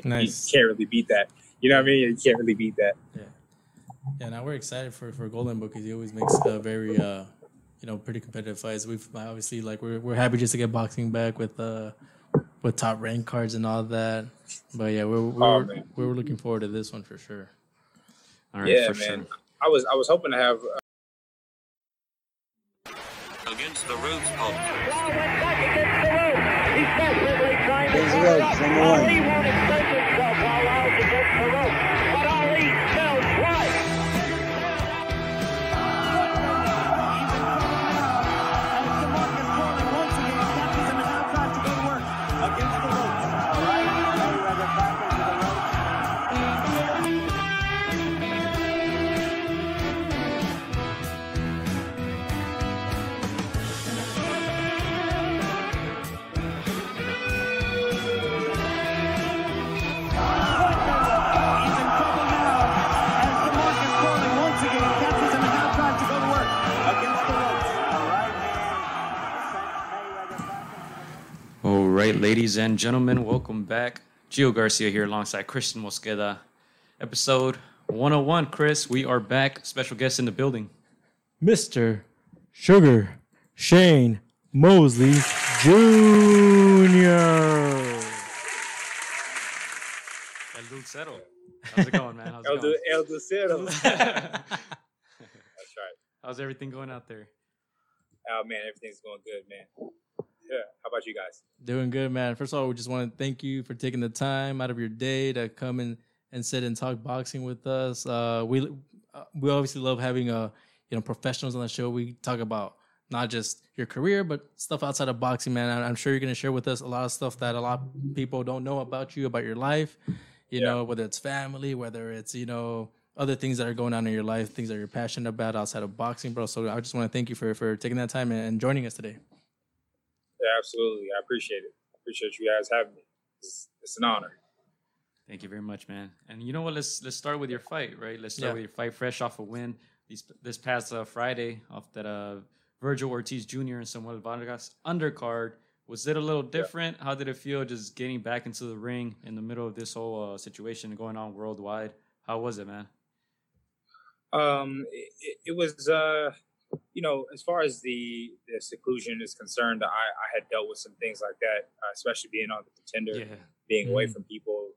nice. you can't really beat that. You know what I mean? You can't really beat that. Yeah. Yeah. Now we're excited for for Golden Boy because he always makes a very uh, you know pretty competitive fights. We've obviously like we're we're happy just to get boxing back with uh with top rank cards and all that. But yeah, we're we're, oh, we're looking forward to this one for sure. All right, yeah, man. Sure. I was I was hoping to have. Uh... Against the ropes, Against the ropes, number one. Ladies and gentlemen, welcome back. Gio Garcia here alongside Christian Mosqueda. Episode 101. Chris, we are back. Special guest in the building. Mr. Sugar Shane Mosley Jr. El Dulcero. How's it going, man? How's it going? El Dulcero. That's right. How's everything going out there? Oh, man, everything's going good, man. Yeah. How about you guys? Doing good, man. First of all, we just want to thank you for taking the time out of your day to come and, and sit and talk boxing with us. Uh, we uh, we obviously love having a uh, you know professionals on the show. We talk about not just your career, but stuff outside of boxing, man. I'm sure you're going to share with us a lot of stuff that a lot of people don't know about you, about your life. You yeah. know, whether it's family, whether it's you know other things that are going on in your life, things that you're passionate about outside of boxing, bro. So I just want to thank you for for taking that time and joining us today. Yeah, absolutely. I appreciate it. I appreciate you guys having me. It's, it's, an honor. Thank you very much, man. And you know what? Let's let's start with your fight, right? Let's start yeah. with your fight, fresh off a win. These this past uh, Friday, off that uh, Vergil Ortiz Jr. and Samuel Vargas undercard. Was it a little different? Yeah. How did it feel just getting back into the ring in the middle of this whole uh, situation going on worldwide? How was it, man? Um, it, it was uh, you know, as far as the, the seclusion is concerned, I, I had dealt with some things like that, uh, especially being on the contender, yeah. being mm-hmm. away from people,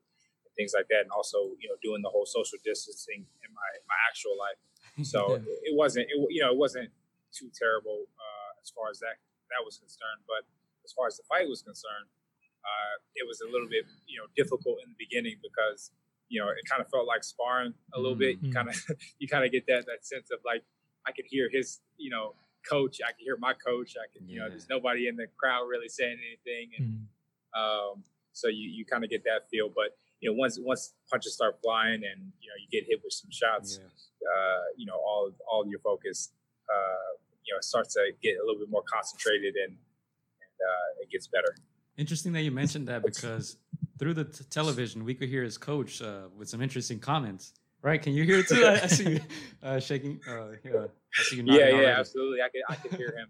things like that, and also you know doing the whole social distancing in my my actual life. So yeah. it wasn't, it, you know, it wasn't too terrible uh, as far as that that was concerned. But as far as the fight was concerned, uh, it was a little bit you know difficult in the beginning because you know it kind of felt like sparring a little mm-hmm. bit. You kind of you kind of get that that sense of like I could hear his, you know, coach. I could hear my coach. I could, you know, there's nobody in the crowd really saying anything, and mm-hmm. um, so you you kind of get that feel. But you know, once once punches start flying and you know you get hit with some shots, uh, you know, all all your focus, uh, you know, starts to get a little bit more concentrated and and uh, it gets better. Interesting that you mentioned that because through the t- television we could hear his coach uh, with some interesting comments Right? Can you hear it too? I, I see you uh, shaking. Uh, yeah, I see you yeah, yeah, already. absolutely. I can, I can hear him.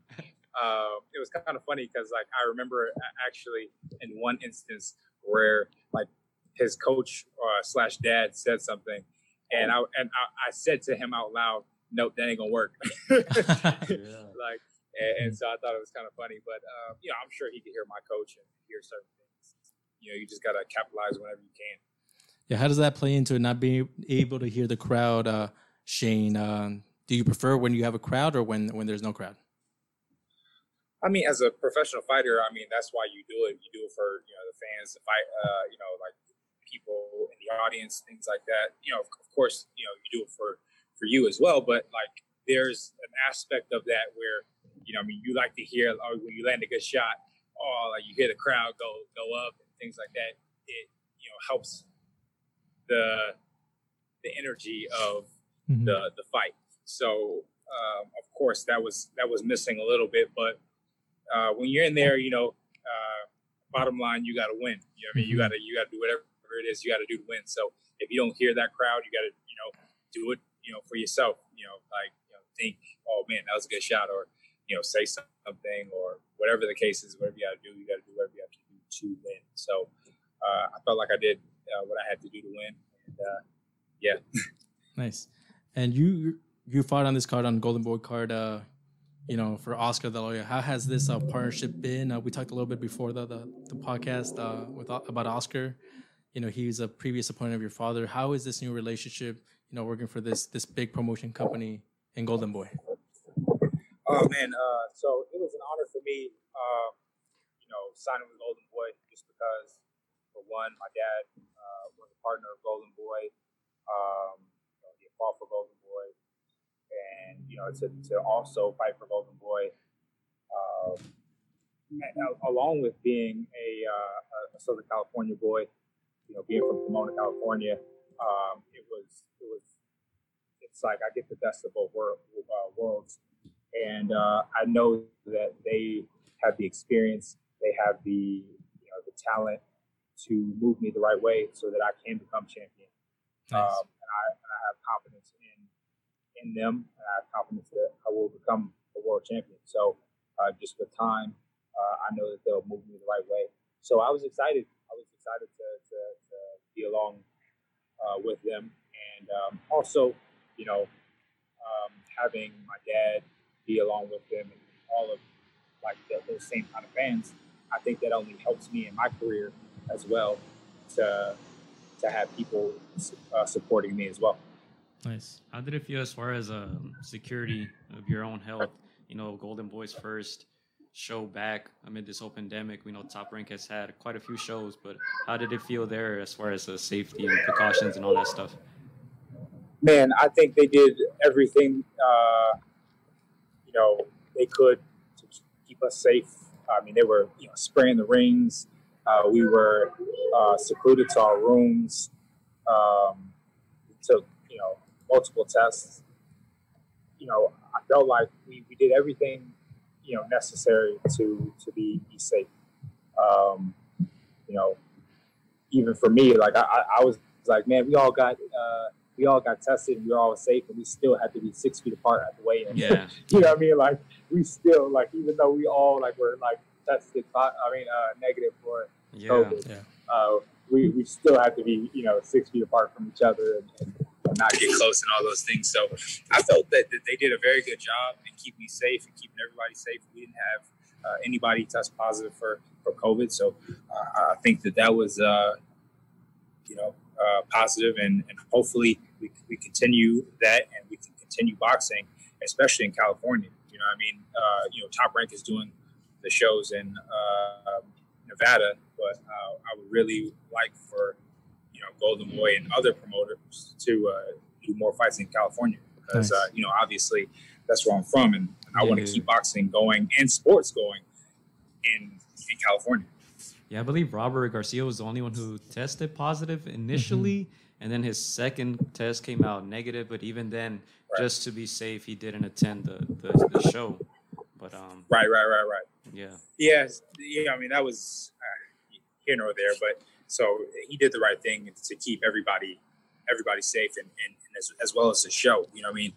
uh, it was kind of funny because, like, I remember actually in one instance where, like, his coach uh, slash dad said something, and I and I, I, said to him out loud, "Nope, that ain't gonna work." yeah. Like, and, and, so I thought it was kind of funny, but uh, you know, I'm sure he could hear my coach and hear certain things. You know, you just gotta capitalize whenever you can. Yeah, how does that play into not being able to hear the crowd, uh, Shane? Uh, do you prefer when you have a crowd or when when there's no crowd? I mean, as a professional fighter, I mean that's why you do it. You do it for you know the fans, the fight, uh, you know, like people in the audience, things like that. You know, of, of course, you know you do it for for you as well. But like, there's an aspect of that where you know, I mean, you like to hear oh, when you land a good shot, oh, like you hear the crowd go go up and things like that. It you know helps the the energy of mm-hmm. the the fight. So um, of course that was that was missing a little bit, but uh, when you're in there, you know, uh, bottom line, you got to win. You know, I mean, you mm-hmm. got to you got to do whatever it is you got to do to win. So if you don't hear that crowd, you got to you know do it you know for yourself. You know, like you know, think, oh man, that was a good shot, or you know, say something, or whatever the case is. Whatever you got to do, you got to do whatever you have to do to win. So uh, I felt like I did uh, what I had to do to win. And, uh, yeah. nice. And you you fought on this card on Golden Boy card. Uh, you know, for Oscar De La Hoya. How has this uh, partnership been? Uh, we talked a little bit before the the, the podcast uh, with uh, about Oscar. You know, he's a previous opponent of your father. How is this new relationship? You know, working for this this big promotion company in Golden Boy. Oh man, uh, so it was an honor for me, um, you know, signing with Golden Boy just because, for one, my dad uh, was a partner of Golden Boy. Um, you know, he fought for Golden Boy, and you know, to, to also fight for Golden Boy, um, uh, along with being a, uh, a Southern California boy, you know, being from Pomona, California, um, it was it was it's like I get the best of both world, uh, worlds and uh, I know that they have the experience, they have the you know the talent to move me the right way so that I can become champion. Nice. Um, and, I, and I have confidence in in them, and I have confidence that I will become a world champion. So uh, just with time, uh, I know that they'll move me the right way. So I was excited. I was excited to, to, to be along uh, with them, and um, also, you know, um, having my dad be along with them and all of like the, those same kind of fans, I think that only helps me in my career as well to to have people uh, supporting me as well. Nice. How did it feel as far as um, security of your own health? You know, Golden Boy's first show back amid this whole pandemic. We know Top Rank has had quite a few shows, but how did it feel there as far as the safety and precautions and all that stuff? Man, I think they did everything uh, you know, they could to keep us safe. I mean, they were, you know, spraying the rings. Uh, we were uh, secluded to our rooms. Um, took, you know, multiple tests. You know, I felt like we, we did everything, you know, necessary to to be, be safe. Um, you know, even for me, like I, I was like, man, we all got uh, we all got tested and we were all safe, and we still had to be six feet apart at the weigh-in. Yeah, you know what I mean? Like we still like even though we all like were like tested, positive, I mean uh, negative for yeah. COVID. Yeah. Uh, we, we still have to be you know six feet apart from each other and, and, not get close and all those things. So I felt that, that they did a very good job in keeping me safe and keeping everybody safe. We didn't have uh, anybody test positive for for COVID, so uh, I think that that was uh, you know uh, positive, and, and hopefully we, we continue that and we can continue boxing, especially in California. You know, I mean, uh, you know, Top Rank is doing the shows in uh, Nevada, but uh, I would really like for you know Golden Boy and other promoters to uh, do more fights in California because nice. you know obviously that's where I'm from, and, and I yeah, want to keep boxing going and sports going in in California. Yeah, I believe Robert Garcia was the only one who tested positive initially, mm-hmm. and then his second test came out negative. But even then, right. just to be safe, he didn't attend the, the, the, show. But um, right, right, right, right. Yeah. Yeah, yeah. I mean, that was uh, here nor there, but so he did the right thing to keep everybody everybody safe and, and, and as, as well as the show. You know what I mean?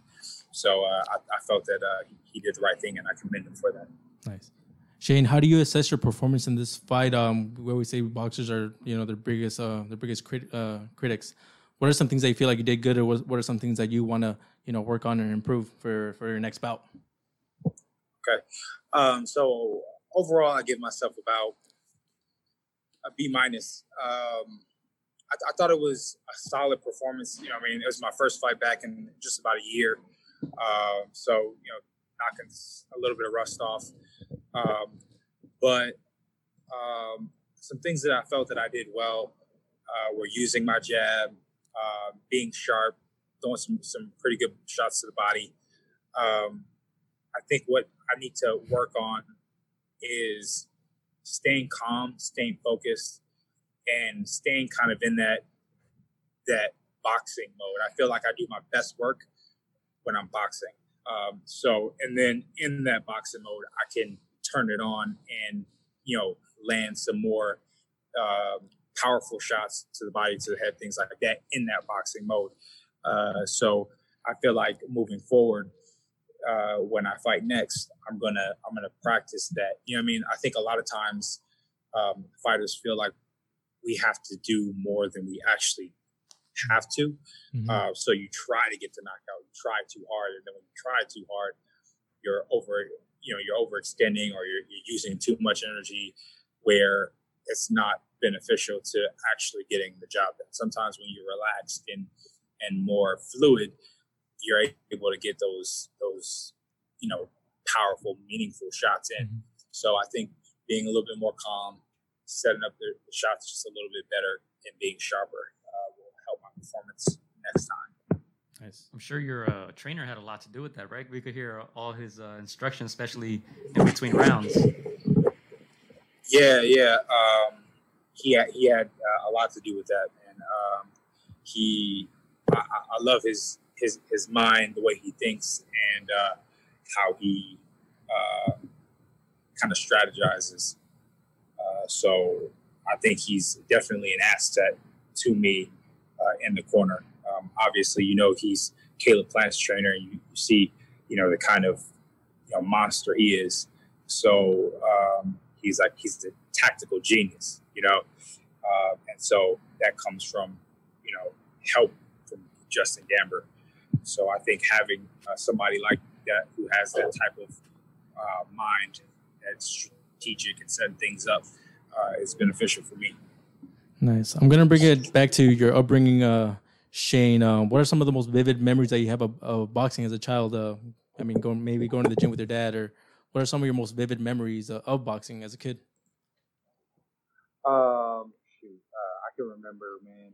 So uh, I, I, felt that uh, he, he did the right thing, and I commend him for that. Nice. Shane, how do you assess your performance in this fight? Um, where we say boxers are, you know, their biggest, uh, their biggest crit- uh, critics. What are some things that you feel like you did good, or what are some things that you want to, you know, work on and improve for for your next bout? Okay, um, so overall, I give myself about a B minus. Um, I, I, thought it was a solid performance. You know, I mean, it was my first fight back in just about a year, uh, so you know, knocking a little bit of rust off. Um, but um, some things that I felt that I did well uh, were using my jab, uh, being sharp, throwing some, some pretty good shots to the body. Um, I think what I need to work on is staying calm, staying focused, and staying kind of in that that boxing mode. I feel like I do my best work when I'm boxing. Um, so, and then in that boxing mode, I can turn it on and you know land some more uh, powerful shots to the body, to the head, things like that in that boxing mode. Uh, so I feel like moving forward, uh, when I fight next, I'm gonna I'm gonna practice that. You know, what I mean, I think a lot of times um, fighters feel like we have to do more than we actually have to. Mm-hmm. Uh, so you try to get to knockout, you try too hard, and then when you try too hard, you're over, you know, you're overextending or you're, you're using too much energy where it's not beneficial to actually getting the job done. Sometimes when you're relaxed and and more fluid, you're able to get those those you know powerful, meaningful shots in. Mm-hmm. So I think being a little bit more calm, setting up the, shots just a little bit better, and being sharper uh, will help my performance next time. Nice. I'm sure your uh, trainer had a lot to do with that, right? We could hear all his uh, instructions, especially in between rounds. Yeah, yeah. Um, he had, he had uh, a lot to do with that, and um, he I, I, love his his his mind, the way he thinks, and uh, how he uh, kind of strategizes. Uh, so I think he's definitely an asset to me uh, in the corner. Um, obviously, you know he's Caleb Plant's trainer, and you, you, see, you know, the kind of you know, monster he is. So um, he's like he's the tactical genius, you know, uh, and so that comes from you know help from Justin Gamber. So I think having uh, somebody like that who has that type of uh, mind that's strategic and setting things up uh, is beneficial for me. Nice. I'm gonna bring it back to your upbringing, uh, Shane. Uh, what are some of the most vivid memories that you have of, of boxing as a child? Uh, I mean, going maybe going to the gym with your dad, or what are some of your most vivid memories uh, of boxing as a kid? Um, shoot, uh, I can remember, man,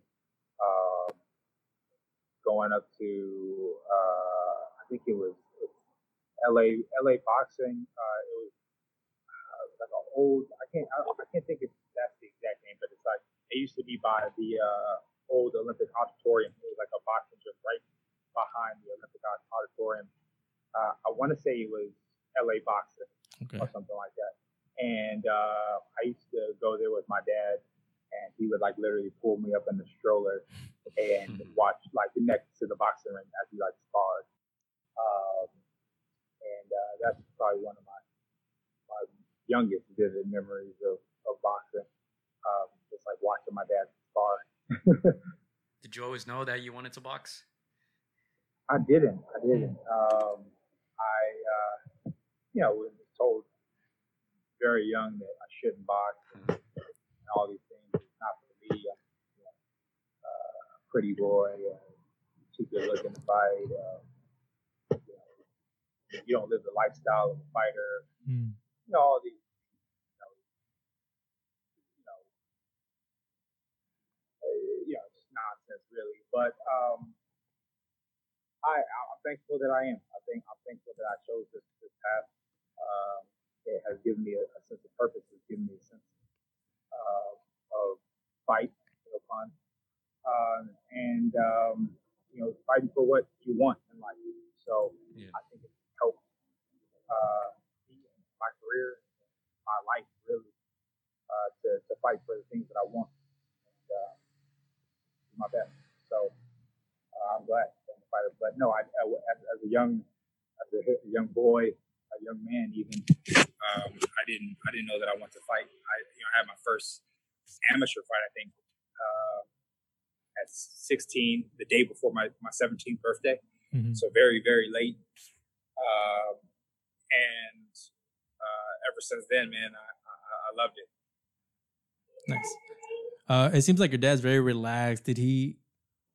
uh, going up to, uh, I think it was LA LA boxing. Uh, it was uh, like an old. I can't I, I, can't think if that's the exact name, but it's like it used to be by the uh, old Olympic Auditorium. It was like a boxing gym right behind the Olympic Auditorium. Uh, I want to say it was LA Boxing okay. or something like that. And uh, I used to go there with my dad, and he would like literally pull me up in the stroller and watch like next to the boxing ring as he like sparred. Um, and uh, that's probably one of my my youngest vivid memories of, of boxing. Um, just like watching my dad spar. Did you always know that you wanted to box? I didn't. I didn't. Um, I, uh, you know, was told very young that I shouldn't box and, and all these things. It's not for me. I'm, you know, uh, pretty boy, too good looking to fight. Uh, you don't live the lifestyle of a fighter. Mm. You know, all these, you know, you know, uh, you know, it's nonsense really. But um, I, I'm thankful that I am. I think I'm thankful that I chose this, this path. Um, it has given me a, a, sense of purpose. It's given me a sense uh, of fight, pun, uh, and um, you know, fighting for what you want in life. So yeah. I think it's uh, my career, my life, really, uh, to, to fight for the things that I want and uh, do my best. So uh, I'm glad I'm a fighter. But no, I, I as, as, a young, as a young boy, a young man, even, um, I didn't, I didn't know that I wanted to fight. I, you know, I had my first amateur fight, I think, uh, at 16, the day before my, my 17th birthday. Mm-hmm. So very, very late. Uh, and uh, ever since then, man, I, I, I loved it. Nice. Uh, it seems like your dad's very relaxed. Did he?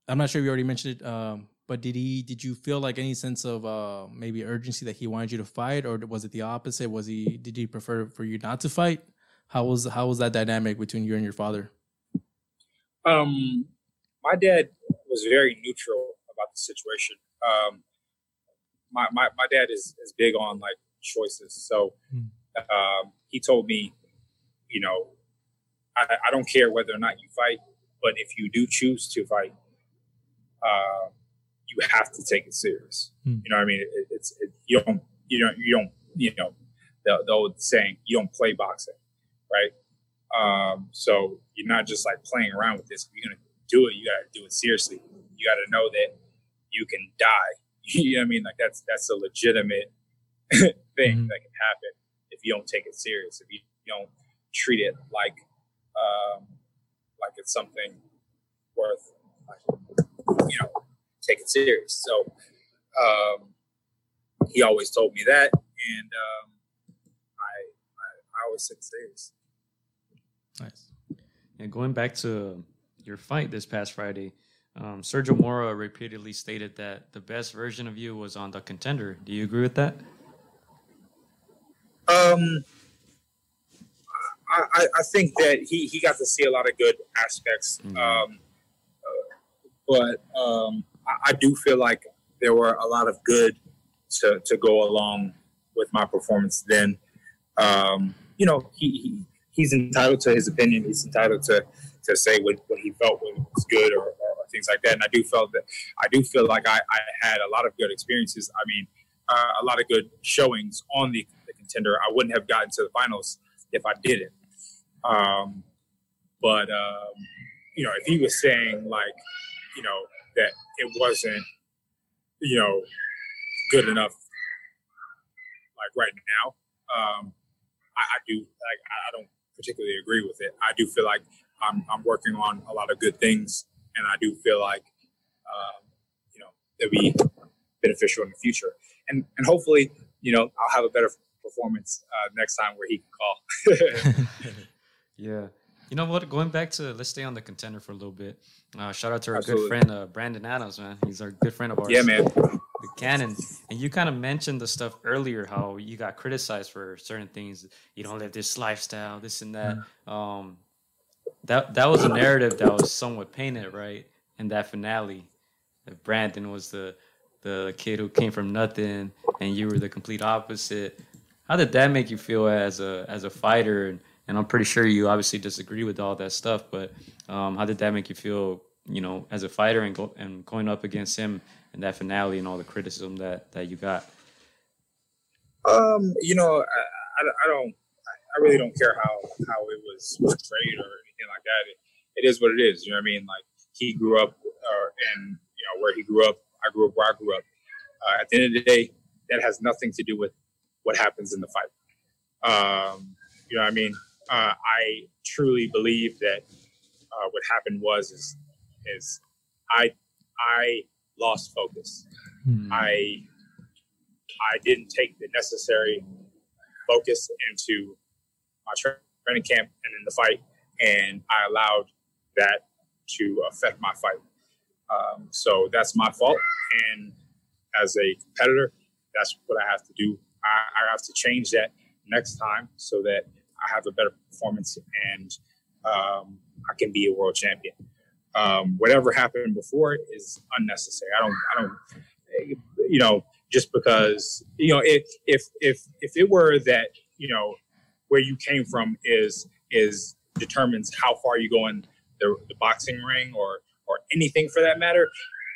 I'm not sure if you already mentioned it, um, but did he? Did you feel like any sense of uh, maybe urgency that he wanted you to fight, or was it the opposite? Was he? Did he prefer for you not to fight? How was how was that dynamic between you and your father? Um, my dad was very neutral about the situation. Um, my, my, my dad is, is big on like choices. So hmm. um, he told me, you know, I, I, don't care whether or not you fight, but if you do choose to fight, uh, you have to take it serious. Hmm. You know what I mean? It, it's it, you don't you don't you don't you know the, the old saying you don't play boxing, right? Um, so you're not just like playing around with this. If you're gonna do it, you gotta do it seriously. You gotta know that you can die. you know what I mean? Like that's that's a legitimate thing mm-hmm. that can happen if you don't take it serious, if you don't treat it like um, like it's something worth, you know, taking serious. So um, he always told me that, and um, I, I, I always took it serious. Nice. And going back to your fight this past Friday, um, Sergio Mora repeatedly stated that the best version of you was on the contender. Do you agree with that? Um, I, I think that he, he got to see a lot of good aspects. Mm-hmm. Um, uh, but um, I, I, do feel like there were a lot of good to, to go along with my performance then. Um, you know, he, he, he's entitled to his opinion. He's entitled to, to say what, what he felt was good or, or things like that. And I do feel that I do feel like I, I had a lot of good experiences. I mean, uh, a lot of good showings on the, the contender. I wouldn't have gotten to the finals if I didn't. Um, but um, you know, if he was saying like, you know, that it wasn't, you know, good enough, like right now, um, I, I do like I don't particularly agree with it. I do feel like I'm I'm working on a lot of good things, and I do feel like, um, you know, they'll be beneficial in the future, and and hopefully, you know, I'll have a better performance uh, next time where he can call. Yeah. You know what? Going back to let's stay on the contender for a little bit. Uh, shout out to our Absolutely. good friend uh, Brandon Adams, man. He's our good friend of ours. Yeah, man. The Cannon, and you kind of mentioned the stuff earlier how you got criticized for certain things. You don't live this lifestyle, this and that. Mm. Um, that that was a narrative that was somewhat painted, right? In that finale, that Brandon was the the kid who came from nothing, and you were the complete opposite. How did that make you feel as a as a fighter? And and I'm pretty sure you obviously disagree with all that stuff. But um, how did that make you feel? You know, as a fighter and go, and going up against him in that finale and all the criticism that that you got. Um, you know, I, I, I don't, I really don't care how how it was portrayed or anything like that. It, it is what it is. You know what I mean? Like he grew up, and you know where he grew up. I grew up where I grew up. Uh, at the end of the day, that has nothing to do with what happens in the fight. Um, you know what I mean? uh, I truly believe that uh, what happened was is is I I lost focus. Mm. I I didn't take the necessary focus into my training camp and in the fight, and I allowed that to affect my fight. Um, so that's my fault, and as a competitor, that's what I have to do. I, I have to change that next time so that I have a better performance and um, I can be a world champion. Um, whatever happened before is unnecessary. I don't, I don't, you know, just because you know, if if if if it were that you know where you came from is is determines how far you go in the, the boxing ring or or anything for that matter,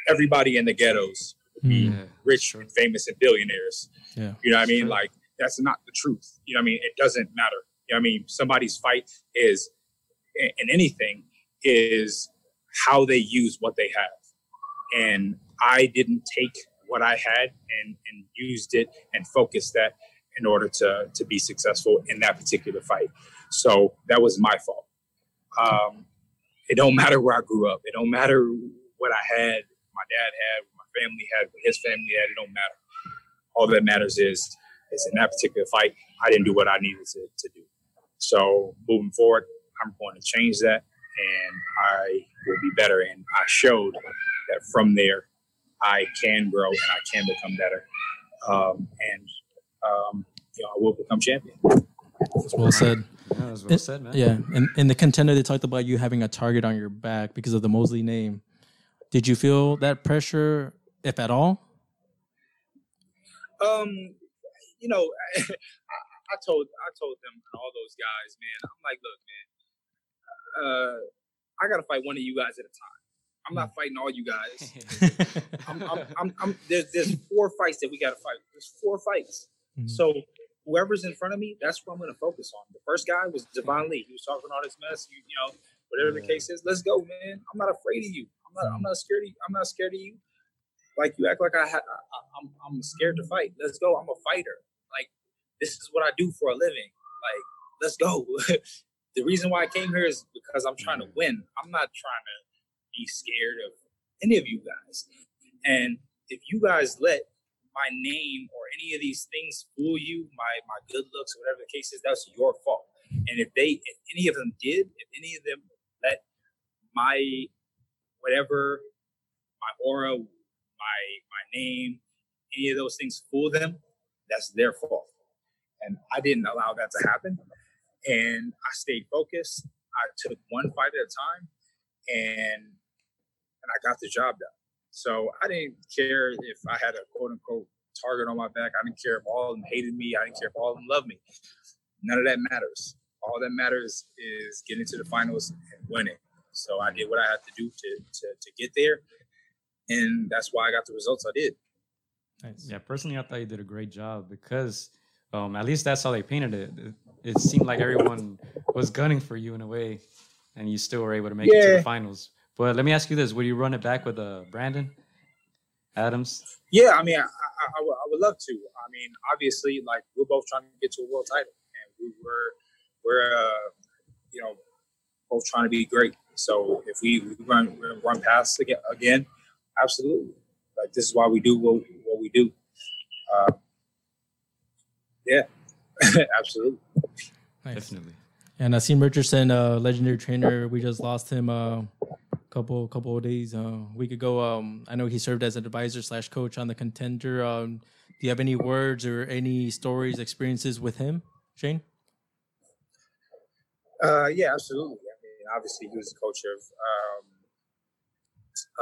everybody in the ghettos would be yeah, rich sure. and famous and billionaires. Yeah, you know what I mean? Sure. Like that's not the truth. You know what I mean? It doesn't matter. You know what I mean, somebody's fight is, in anything, is how they use what they have. And I didn't take what I had and, and used it and focused that in order to, to be successful in that particular fight. So that was my fault. Um, it don't matter where I grew up. It don't matter what I had, my dad had, my family had, what his family had. It don't matter. All that matters is, is in that particular fight, I didn't do what I needed to, to do. So moving forward, I'm going to change that and I will be better. And I showed that from there, I can grow and I can become better. Um, and, um, you know, I will become champion. That's well said. Yeah, that's well said, man. Yeah. And in the contender, they talked about you having a target on your back because of the Mosley name. Did you feel that pressure, if at all? Um, you know, I told I told them and all those guys, man. I'm like, look, man, uh, I gotta fight one of you guys at a time. I'm not fighting all you guys. I'm, I'm, I'm, I'm, there's there's four fights that we gotta fight. There's four fights. Mm-hmm. So whoever's in front of me, that's what I'm gonna focus on. The first guy was Devon Lee. He was talking all this mess. You, you know, whatever the case is, let's go, man. I'm not afraid of you. I'm not. I'm mm-hmm. not scared. Of you. I'm not scared of you. Like you act like I, ha- I I'm, I'm scared to fight. Let's go. I'm a fighter Like this is what I do for a living. Like, let's go. the reason why I came here is because I'm trying to mm. win. I'm not trying to be scared of any of you guys. And if you guys let my name or any of these things fool you, my my good looks, whatever the case is, that's your fault. And if they, if any of them did, if any of them let my whatever, my aura, my my name, any of those things fool them, that's their fault. And I didn't allow that to happen. And I stayed focused. I took one fight at a time, and and I got the job done. So I didn't care if I had a quote unquote target on my back. I didn't care if all of them hated me. I didn't care if all of them loved me. None of that matters. All that matters is getting to the finals and winning. So I did what I had to do to, to, to get there. And that's why I got the results I did. Nice. Yeah, personally, I thought you did a great job because um, at least that's how they painted it. It. seemed like everyone was gunning for you in a way, and you still were able to make yeah. it to the finals. But let me ask you this: Would you run it back with uh, Brandon Adams? Yeah, I mean, I, I, I, would love to. I mean, obviously, like we're both trying to get to a world title, and we were we're uh, you know both trying to be great. So if we, we run run past again, again, absolutely. Like this is why we do what, what we do. Uh, yeah, absolutely. Nice. Definitely. And Naazim Richardson, uh, legendary trainer, we just lost him. Uh, couple couple of days, uh, week ago. Um, I know he served as an advisor slash coach on the contender. Um, do you have any words or any stories, experiences with him, Shane? Uh, yeah, absolutely. I mean, obviously, he was the coach of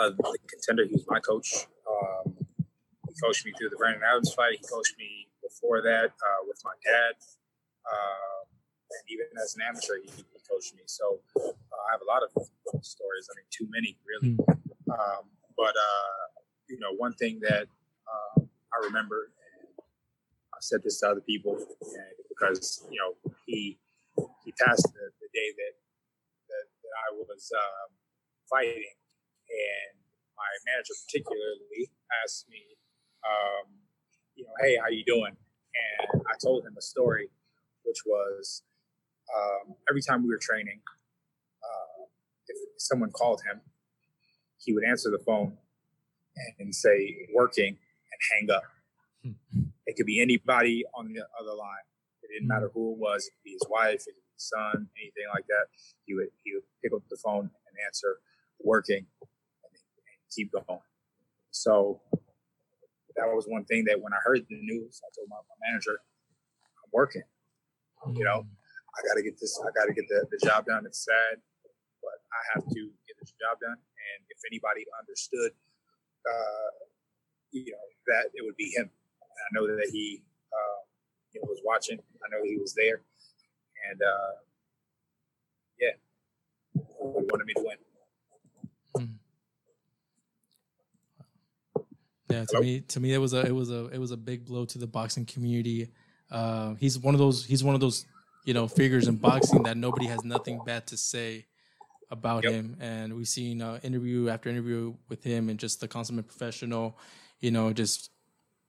um, uh, the contender. He was my coach. Um, he coached me through the Brandon Adams fight. He coached me before that uh, with my dad. Uh, and even as an amateur, he, he coached me. So uh, I have a lot of stories. I mean, too many really. Mm. Um, but uh, you know, one thing that um, I remember, and I said this to other people, because you know he he passed the, the day that, that, that I was um, fighting, and my manager particularly asked me, um, you know, hey, how you doing? And I told him a story, which was um, every time we were training, uh, if someone called him, he would answer the phone and say "working" and hang up. Hmm. It could be anybody on the other line. It didn't matter who it was. It could be his wife, it could be his son, anything like that. He would he would pick up the phone and answer "working" and, and keep going. So that was one thing that when I heard the news, I told my, my manager, "I'm working." You know, hmm. I got to get this. I got to get the, the job done. It's sad, but I have to get this job done. And if anybody understood, uh, you know, that it would be him. And I know that he, uh, you know, was watching. I know he was there, and uh, yeah, he wanted me to win. Hmm. Yeah, to Hello? me, to me, it was a, it was a, it was a big blow to the boxing community. Uh, he's one of those, he's one of those you know, figures in boxing that nobody has nothing bad to say about yep. him. And we've seen uh, interview after interview with him and just the consummate professional, you know, just,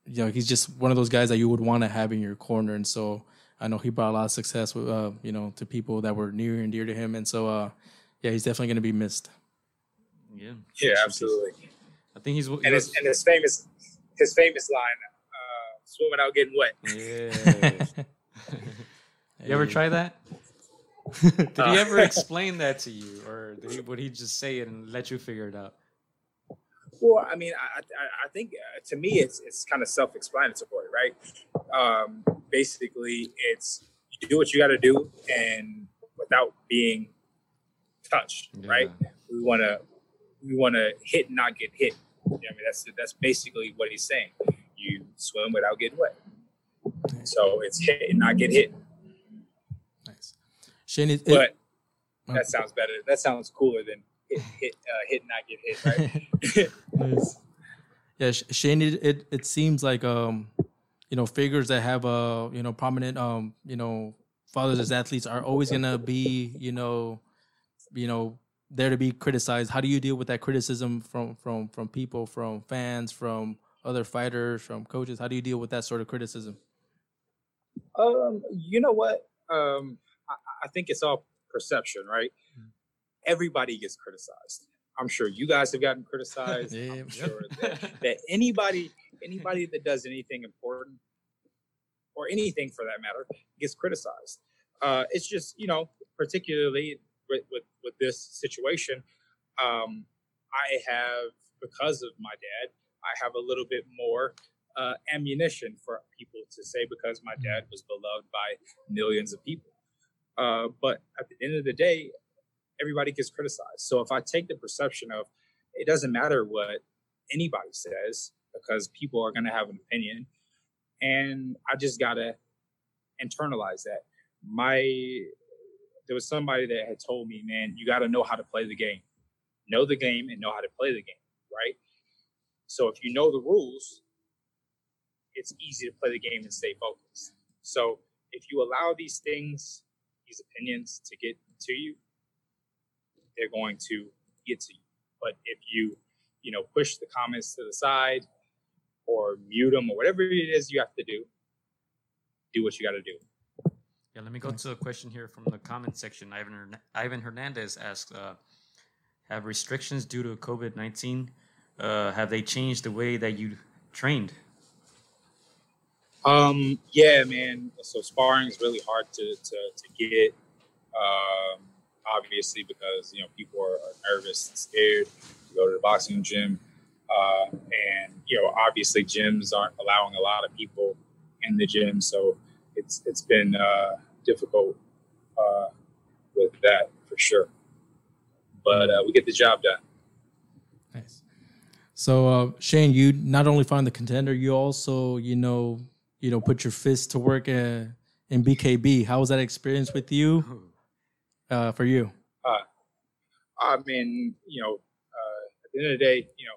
you know, he's just one of those guys that you would want to have in your corner. And so I know he brought a lot of success with, uh, you know, to people that were near and dear to him. And so, uh, yeah, he's definitely going to be missed. Yeah. Yeah, absolutely. I think he's, he and, was, his, and his famous, his famous line, uh, swimming out getting wet. Yeah. You ever try that? did he ever explain that to you, or he, would he just say it and let you figure it out? Well, I mean, I, I, I think uh, to me it's it's kind of self-explanatory, right? Um, basically, it's you do what you got to do, and without being touched, yeah. right? We want to we want to hit and not get hit. I mean, that's that's basically what he's saying. You swim without getting wet. So it's hit and not get hit. Shane, it, but it, that sounds better. That sounds cooler than hit, hit, uh, hit, not get hit, right? nice. Yeah, Shane, it, it, it seems like um, you know, figures that have a uh, you know prominent um, you know, fathers as athletes are always gonna be you know, you know, there to be criticized. How do you deal with that criticism from from from people, from fans, from other fighters, from coaches? How do you deal with that sort of criticism? Um, you know what? Um, I think it's all perception, right? Mm-hmm. Everybody gets criticized. I'm sure you guys have gotten criticized. yeah, I'm sure that, that anybody anybody that does anything important or anything for that matter gets criticized. Uh, it's just you know, particularly with with, with this situation, um, I have because of my dad, I have a little bit more uh, ammunition for people to say because my dad was beloved by millions of people. Uh, but at the end of the day, everybody gets criticized. So if I take the perception of it doesn't matter what anybody says because people are going to have an opinion, and I just gotta internalize that. My there was somebody that had told me, man, you got to know how to play the game, know the game, and know how to play the game, right? So if you know the rules, it's easy to play the game and stay focused. So if you allow these things, these opinions to get to you, they're going to get to you. But if you, you know, push the comments to the side or mute them or whatever it is you have to do, do what you got to do. Yeah, let me go to a question here from the comment section. Ivan Ivan Hernandez asks, uh, "Have restrictions due to COVID nineteen uh, have they changed the way that you trained?" Um, yeah, man. So sparring is really hard to to, to get. Um, obviously, because you know people are, are nervous and scared to go to the boxing gym, uh, and you know obviously gyms aren't allowing a lot of people in the gym, so it's it's been uh, difficult uh, with that for sure. But uh, we get the job done. Nice. So uh, Shane, you not only find the contender, you also you know you know, put your fist to work in, in BKB. How was that experience with you? Uh, for you? Uh, I mean, you know, uh, at the end of the day, you know,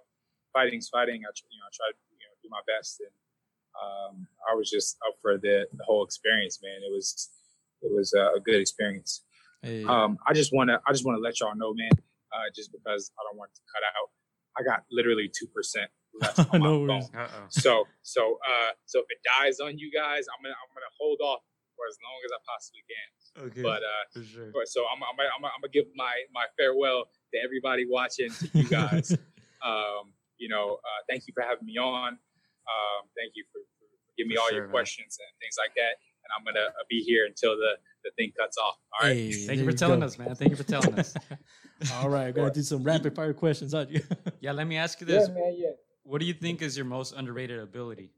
fighting's fighting. I, you know, I try to you know do my best, and um, I was just up for the, the whole experience, man. It was it was a good experience. Hey. Um, I just want to I just want to let y'all know, man. Uh, just because I don't want to cut out, I got literally two percent left on my no phone. Uh-oh. So so uh so if it dies on you guys, I'm gonna I'm gonna hold off for as long as I possibly can. Okay. But uh, sure. but so I'm I'm I'm, I'm gonna give my my farewell to everybody watching, to you guys. um, you know, uh, thank you for having me on. Um, thank you for, for giving me for all sure, your man. questions and things like that. And I'm gonna uh, be here until the the thing cuts off. All right. Hey, thank you for telling go. us, man. Thank you for telling us. all right, we're gonna do some rapid fire questions on you. yeah, let me ask you this. Yeah, man, yeah. What do you think is your most underrated ability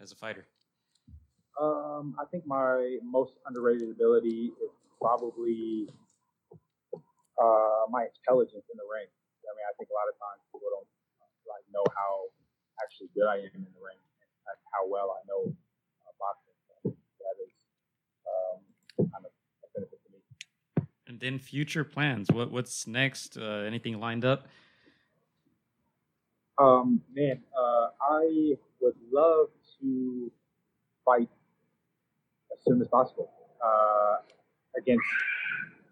as a fighter? Um, I think my most underrated ability is probably uh, my intelligence in the ring. I mean, I think a lot of times people don't like know how actually good I am in the ring and how well I know uh, boxing. So that is um, kind of a benefit to me. And then future plans. What what's next? Uh, anything lined up? Um, man, uh, I would love to fight as soon as possible uh, against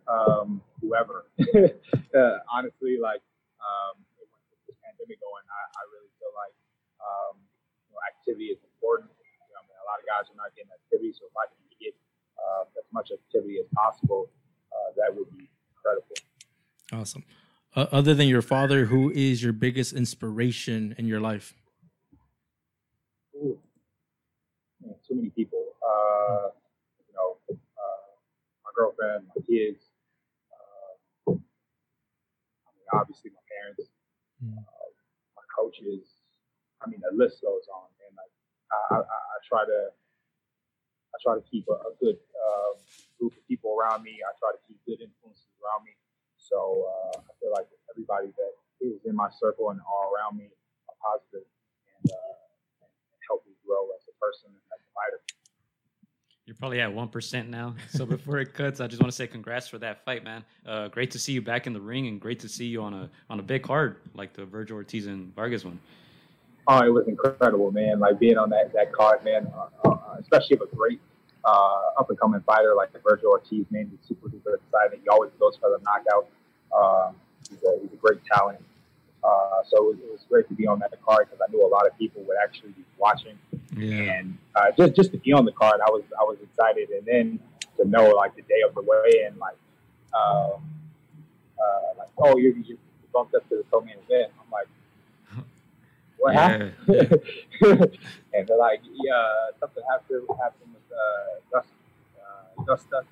um, whoever. uh, honestly, like um, with this pandemic going, I, I really feel like um, you know, activity is important. You know, I mean, a lot of guys are not getting activity, so if I can uh, as much activity as possible, uh, that would be incredible. Awesome uh, other than your father, who is your biggest inspiration in your life? Ooh. Yeah, too many people. Uh, you know, uh, my girlfriend, my kids. Uh, I mean, obviously my parents, mm. my coaches. I mean, the list goes on. And like, I, I, I try to, I try to keep a, a good uh, group of people around me. I try to keep good influences around me so uh, I feel like everybody that is in my circle and all around me are positive and, uh, and help me grow as a person and as a fighter. You're probably at one percent now. So before it cuts, I just want to say congrats for that fight, man. Uh, great to see you back in the ring, and great to see you on a on a big card like the Vergil Ortiz and Vargas one. Oh, it was incredible, man! Like being on that that card, man. Uh, uh, especially of a great uh, up and coming fighter like the Vergil Ortiz, man. He's super duper exciting. He always goes for the knockout. Um, he's, a, he's, a, great talent. Uh, so it, it, was great to be on that card because I knew a lot of people would actually be watching. Yeah. And uh, just just to be on the card, I was I was excited. And then to know like the day of the weigh-in, like um, uh, like, "Oh, you you bumped up to the co-main event." I'm like, "What happened?" and they're like, "Yeah, something happened happened with uh, Dust, uh, Dustin."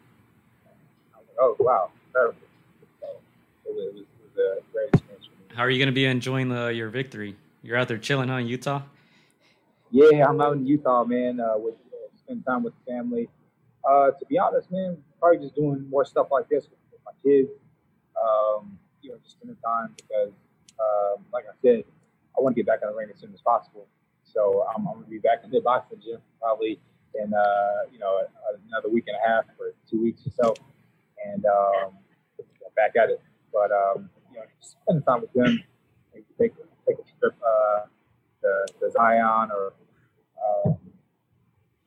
I was like, "Oh, wow, terrible." So it was, it was a great experience for me. How are you going to be enjoying the, your victory? You're out there chilling, huh, in Utah? Yeah, I'm out in Utah, man. Uh, with uh, spend time with the family. Uh, to be honest, man, probably just doing more stuff like this with, with my kids. Um, you know, just spending time because, um, like I said, I want to get back in the ring as soon as possible. So I'm, I'm going to be back in the boxing gym probably in uh, you know another week and a half or two weeks or so, and um, back at it. But um, you know, spending time with them, take take a trip uh, to, to Zion or um,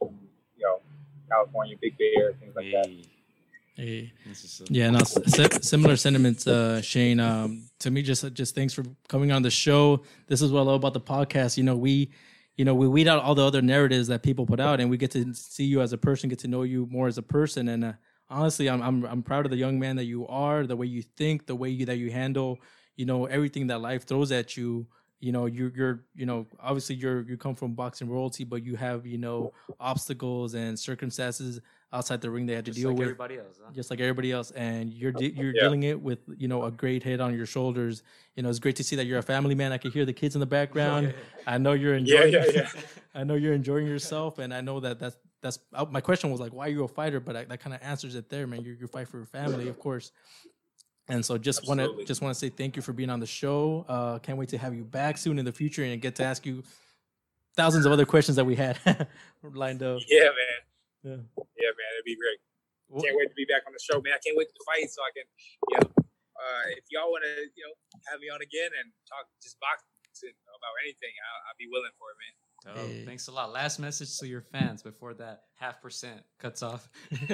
you know California, Big Bear, things like that. Hey. Yeah, no, similar sentiments, uh, Shane. Um, to me, just just thanks for coming on the show. This is what I love about the podcast. You know, we, you know, we weed out all the other narratives that people put out, and we get to see you as a person, get to know you more as a person. And uh, honestly, I'm, I'm I'm proud of the young man that you are, the way you think, the way you, that you handle, you know, everything that life throws at you you know you're you're you know obviously you're you come from boxing royalty but you have you know obstacles and circumstances outside the ring they had to just deal like with everybody else huh? just like everybody else and you're de- you're yeah. dealing it with you know a great head on your shoulders you know it's great to see that you're a family man i can hear the kids in the background yeah, yeah, i know you're enjoying yeah, yeah, yeah. i know you're enjoying yourself and i know that that's that's uh, my question was like why are you a fighter but I, that kind of answers it there man you you fight for your family of course and so just want to just want to say thank you for being on the show. Uh, can't wait to have you back soon in the future and get to ask you thousands of other questions that we had lined up. Yeah, man. Yeah, yeah, man. It'd be great. Can't wait to be back on the show, man. I can't wait to fight so I can, you know, uh, if y'all want to, you know, have me on again and talk just boxing about anything, I'll, I'll be willing for it, man. Oh, hey. thanks a lot. Last message to your fans before that half percent cuts off.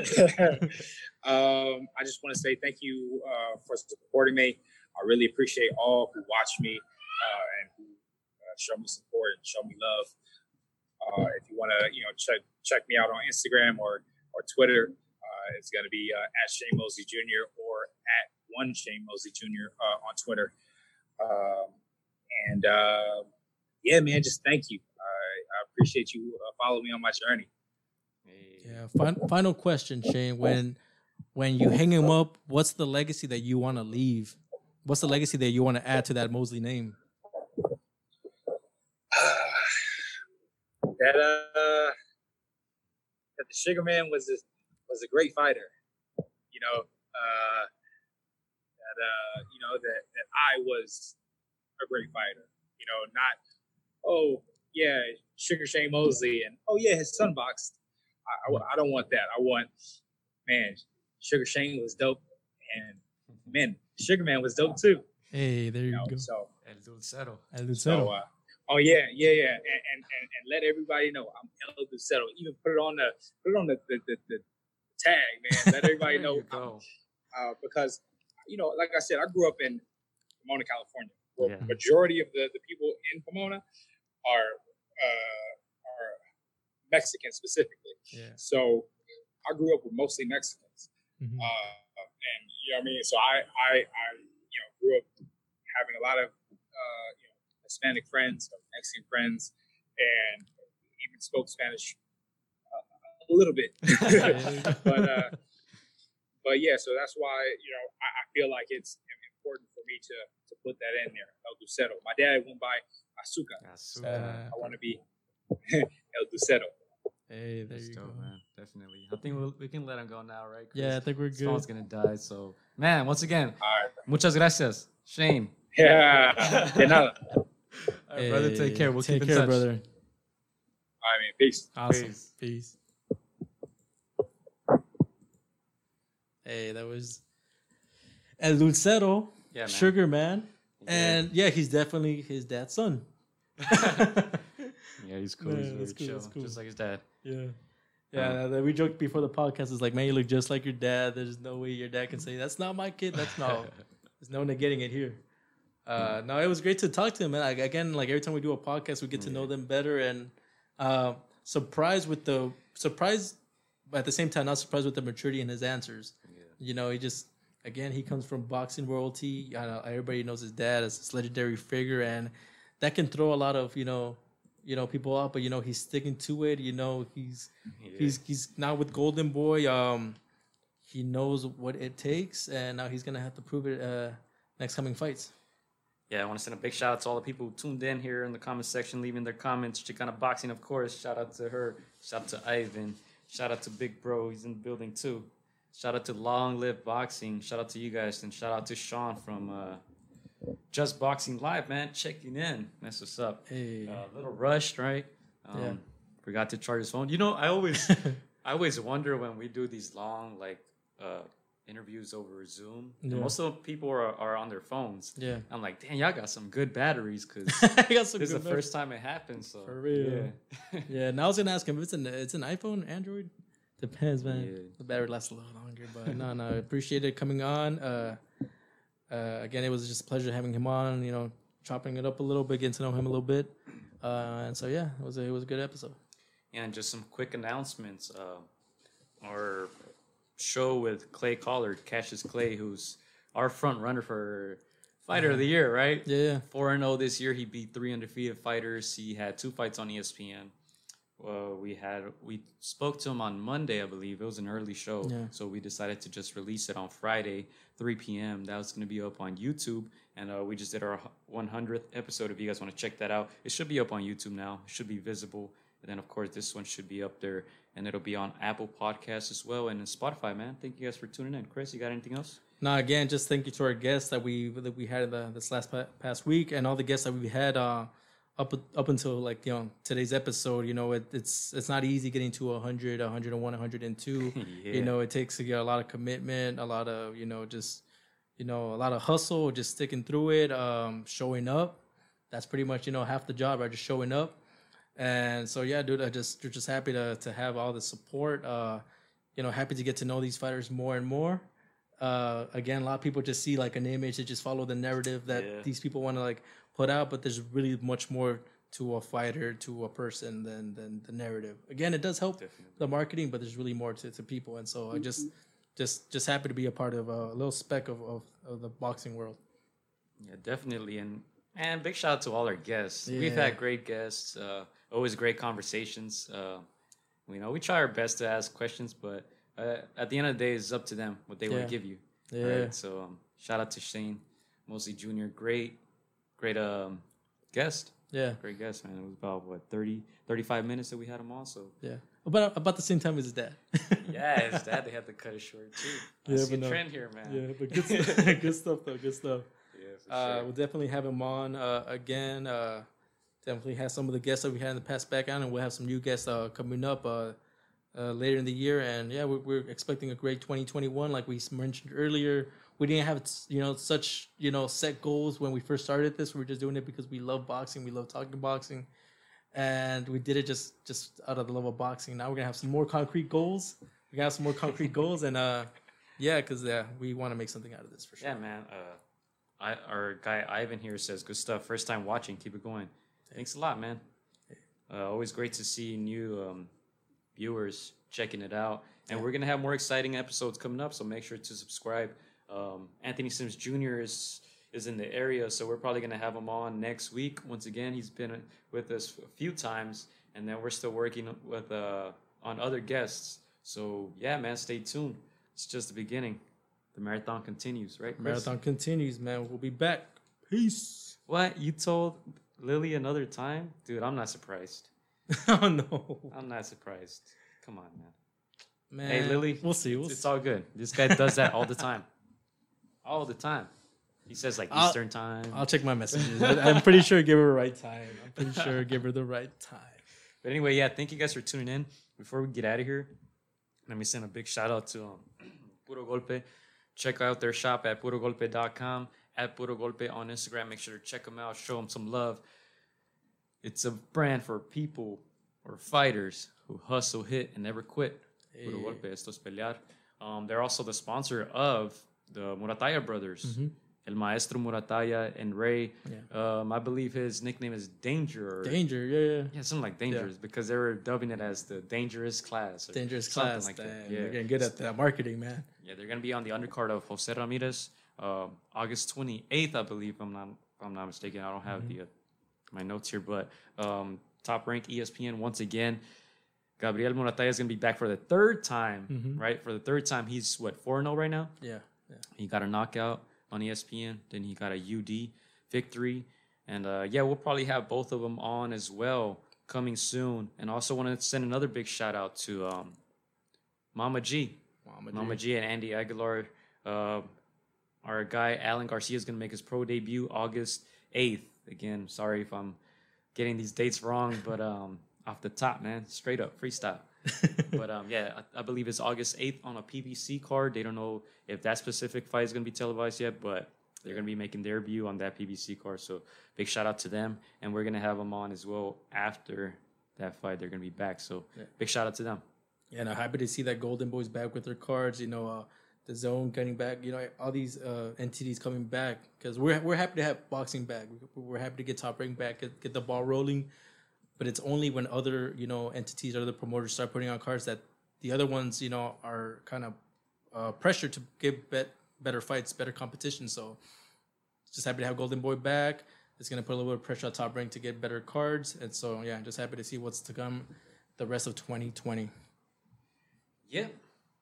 um, I just want to say thank you uh, for supporting me. I really appreciate all who watch me uh, and who uh, show me support and show me love. Uh, if you want to, you know, check check me out on Instagram or or Twitter, uh, it's going to be uh, at Shane Mosley Jr. or at one Shane Mosley Jr. on Twitter. Um, and yeah, man, just thank you I appreciate you uh, following me on my journey. Yeah. Fin- final question, Shane. When when you hang him up, what's the legacy that you want to leave? What's the legacy that you want to add to that Mosley name? That uh, that the Sugar Man was a, was a great fighter. You know, uh, that uh, you know that that I was a great fighter. You know, not oh yeah, Sugar Shane Mosley, and oh yeah, his son boxed. I, I, I, don't want that. I want, man, Sugar Shane was dope, and man, Sugar Man was dope too. Hey, there you, you know, go. So El Dulcero. El Dulcero. So, uh, oh yeah, yeah, yeah, and, and, and and let everybody know I'm El Dulcero. Even put it on the put it on the the, the, the tag, man. Let everybody know uh, because you know, like I said, I grew up in Pomona, California. Where yeah. majority of the, the people in Pomona are uh, are Mexican specifically. Yeah. So I grew up with mostly Mexicans, mm-hmm. uh, and you know what I mean. So I, I, I, you know, grew up having a lot of Hispanic friends, Mexican friends, and even spoke Spanish uh, a little bit. but uh, but yeah, so that's why you know I, I feel like it's important for me to to put that in there. El Dulcero. My dad went by Azúcar. Azúcar. I want to be El Dulcero. Hey, there That's you dope, go, man. Definitely. I think we'll, we can let him go now, right? Chris? Yeah, I think we're good. Someone's gonna die. So, man, once again, right. muchas gracias, Shane. Yeah, de nada. All right, hey, brother, take care. We'll take keep care, in touch. brother. I mean, peace. Awesome. Peace. peace. Hey, that was El Dulcero, yeah, man. Sugar Man. And yeah, he's definitely his dad's son. yeah, he's cool. he's very cool, chill, cool. just like his dad. Yeah. Yeah, um, we joked before the podcast. Is like, man, you look just like your dad. There's no way your dad can say that's not my kid. That's no. There's no negating it here. Uh, no, it was great to talk to him. And again, like every time we do a podcast, we get to know them better. And uh, surprised with the surprised, but at the same time, not surprised with the maturity in his answers. Yeah. You know, he just again, he comes from boxing royalty. Know, everybody knows his dad as this legendary figure, and that can throw a lot of you know, you know, people off. But you know, he's sticking to it. You know, he's yeah. he's he's now with Golden Boy. Um, he knows what it takes, and now he's gonna have to prove it uh, next coming fights. Yeah, I want to send a big shout out to all the people who tuned in here in the comment section, leaving their comments. Chicana Boxing, of course. Shout out to her. Shout out to Ivan. Shout out to Big Bro. He's in the building too. Shout out to Long Live Boxing. Shout out to you guys. And shout out to Sean from uh, Just Boxing Live, man. Checking in. That's what's up. Hey. A uh, little rushed, right? Um, yeah. Forgot to charge his phone. You know, I always, I always wonder when we do these long, like, uh, interviews over Zoom. Yeah. Most of the people are, are on their phones. Yeah. I'm like, damn, y'all got some good batteries because this is the first time it happened. So for real. Yeah. yeah. Now I was gonna ask him if it's an it's an iPhone, Android. Depends, man. Yeah. The battery lasts a little longer, but no, no, I appreciate it coming on. Uh, uh, again, it was just a pleasure having him on. You know, chopping it up a little bit, getting to know him a little bit, uh, and so yeah, it was a, it was a good episode. And just some quick announcements. Uh, our show with Clay Collard, Cassius Clay, who's our front runner for fighter of the year, right? Yeah. Four and zero oh this year. He beat three undefeated fighters. He had two fights on ESPN. Well, we had we spoke to him on Monday, I believe. It was an early show, yeah. so we decided to just release it on Friday, 3 p.m. That was going to be up on YouTube, and uh, we just did our 100th episode. If you guys want to check that out, it should be up on YouTube now. It should be visible, and then of course this one should be up there, and it'll be on Apple Podcasts as well and in Spotify. Man, thank you guys for tuning in. Chris, you got anything else? No, again, just thank you to our guests that we that we had the, this last past week, and all the guests that we had. Uh, up up until like you know today's episode you know it, it's it's not easy getting to 100 101 102 yeah. you know it takes a lot of commitment a lot of you know just you know a lot of hustle just sticking through it um showing up that's pretty much you know half the job right just showing up and so yeah dude i just you're just happy to to have all the support uh you know happy to get to know these fighters more and more uh again a lot of people just see like an image they just follow the narrative that yeah. these people want to like put out, but there's really much more to a fighter, to a person than than the narrative. Again, it does help Definitely. the marketing, but there's really more to, to people. And so mm-hmm. I just mm-hmm. just just happy to be a part of a little speck of, of, of the boxing world. Yeah, definitely. And and big shout out to all our guests. Yeah. We've had great guests, uh, always great conversations. Uh, you know, we try our best to ask questions, but uh, at the end of the day, it's up to them what they yeah. want to give you. Yeah. Right? So um, shout out to Shane Mosley Jr. Great great um, guest. Yeah. Great guest, man. It was about what 30, 35 minutes that we had him on. So yeah, about about the same time as his dad. yeah, his dad. They had to cut it short too. I yeah, see a no. trend here, man. Yeah, but good, stuff, good stuff though. Good stuff. Yeah, uh, sure. We'll definitely have him on uh, again. Uh, definitely have some of the guests that we had in the past back on, and we'll have some new guests uh, coming up uh, uh, later in the year. And yeah, we're, we're expecting a great 2021, like we mentioned earlier we didn't have you know such you know set goals when we first started this. We were just doing it because we love boxing, we love talking boxing, and we did it just just out of the love of boxing. Now we're gonna have some more concrete goals. We got have some more concrete goals, and uh, yeah, because yeah, we want to make something out of this for sure. Yeah, man. Uh, I our guy Ivan here says good stuff. First time watching, keep it going. Thanks a lot, man. Uh, always great to see new um, viewers checking it out. And yeah. we're gonna have more exciting episodes coming up, so make sure to subscribe. Um, Anthony Sims Jr. is is in the area, so we're probably gonna have him on next week. Once again, he's been with us a few times, and then we're still working with uh, on other guests. So yeah, man, stay tuned. It's just the beginning. The marathon continues, right? Chris? Marathon continues, man. We'll be back. Peace. What you told Lily another time, dude? I'm not surprised. oh no, I'm not surprised. Come on, man. Man, hey Lily, we'll see. We'll it's, see. it's all good. This guy does that all the time all the time. He says like I'll, Eastern time. I'll check my messages. I'm pretty sure give her the right time. I'm pretty sure give her the right time. But anyway, yeah, thank you guys for tuning in. Before we get out of here, let me send a big shout out to um, Puro Golpe. Check out their shop at purogolpe.com, at Puro Golpe on Instagram. Make sure to check them out, show them some love. It's a brand for people or fighters who hustle, hit, and never quit. Puro Golpe, esto es pelear. Um, they're also the sponsor of the Muratalla brothers. Mm-hmm. El Maestro Muratalla and Ray. Yeah. Um, I believe his nickname is Danger. Danger, yeah, yeah. Yeah, something like Dangerous yeah. because they were dubbing it as the Dangerous Class. dangerous Class. Like that. Yeah. They're getting good at that marketing, man. Yeah, they're going to be on the undercard of Jose Ramirez uh, August 28th, I believe. I'm not, if I'm not mistaken. I don't have mm-hmm. the uh, my notes here, but um, top rank ESPN once again. Gabriel Muratalla is going to be back for the third time, mm-hmm. right? For the third time, he's what four zero oh right now. Yeah, yeah. He got a knockout on ESPN. Then he got a UD victory, and uh, yeah, we'll probably have both of them on as well coming soon. And also want to send another big shout out to um, Mama G, Mama, Mama G. G. and Andy Aguilar. Uh, our guy Alan Garcia is going to make his pro debut August eighth. Again, sorry if I'm getting these dates wrong, but um, off the top, man, straight up freestyle. but um, yeah, I, I, believe it's August 8th on a PBC card. They don't know if that specific fight is going to be televised yet, but they're going to be making their debut on that PBC card. So big shout out to them, and we're going to have them on as well after that fight. They're going to be back. So yeah. big shout out to them. Yeah, and I'm happy to see that Golden Boys back with their cards. You know, uh, the zone getting back. You know, all these uh, entities coming back because we're we're happy to have boxing back. We're happy to get top rank back, get, get the ball rolling but it's only when other you know entities or other promoters start putting on cards that the other ones you know are kind of uh, pressured to give bet, better fights, better competition. So just happy to have Golden Boy back. It's gonna put a little bit of pressure on Top Rank to get better cards, and so yeah, just happy to see what's to come the rest of 2020. Yeah.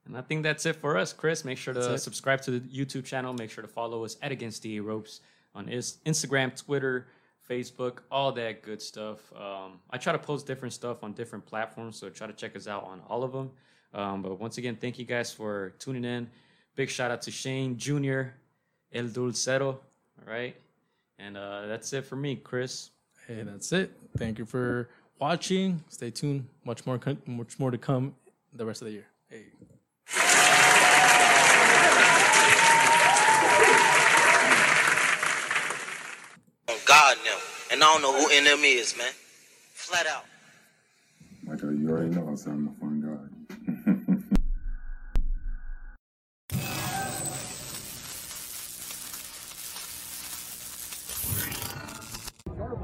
And I think that's it for us, Chris. Make sure to subscribe to the YouTube channel. Make sure to follow us at Against the Ropes on Instagram, Twitter, Facebook, all that good stuff. Um, I try to post different stuff on different platforms, so try to check us out on all of them. Um, but once again, thank you guys for tuning in. Big shout out to Shane Jr., El Dulcero, all right? And uh, that's it for me, Chris. Hey, that's it. Thank you for watching. Stay tuned. Much more, much more to come the rest of the year. Hey. God now. And I don't know who NM is, man. Flat out. Michael, you already know I'm a fun guy.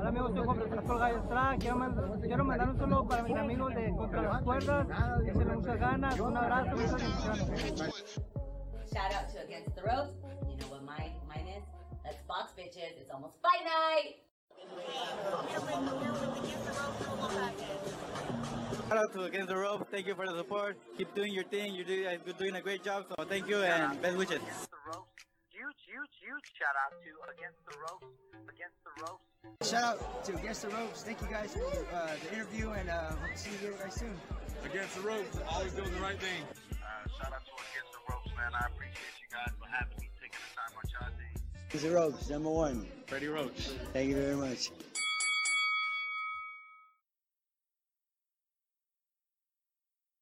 Hola amigos, soy Juan Francisco Gallo Estrada. Quiero, quiero mandar un saludo para mis amigos de Contra las Cuerdas. Que se les muchas ganas. Un abrazo, muchas bendiciones. Shout out to Against the Ropes. You know what my mine is? Let's box bitches. It's almost fight night. Shout out to Against the Ropes. Thank you for the support. Keep doing your thing. You're doing, you're doing a great job. So thank you and best wishes. Huge, huge, huge shout out to Against the Ropes. Against the Ropes. Shout out to Against the Ropes. Thank you guys for uh, the interview and uh, hope to see you guys soon. Against the Ropes, always doing the right thing. Uh, shout out to Against the Ropes, man. I appreciate you guys for having me, taking the time on y'all day. Against the number one. Freddie Roach. Thank you very much.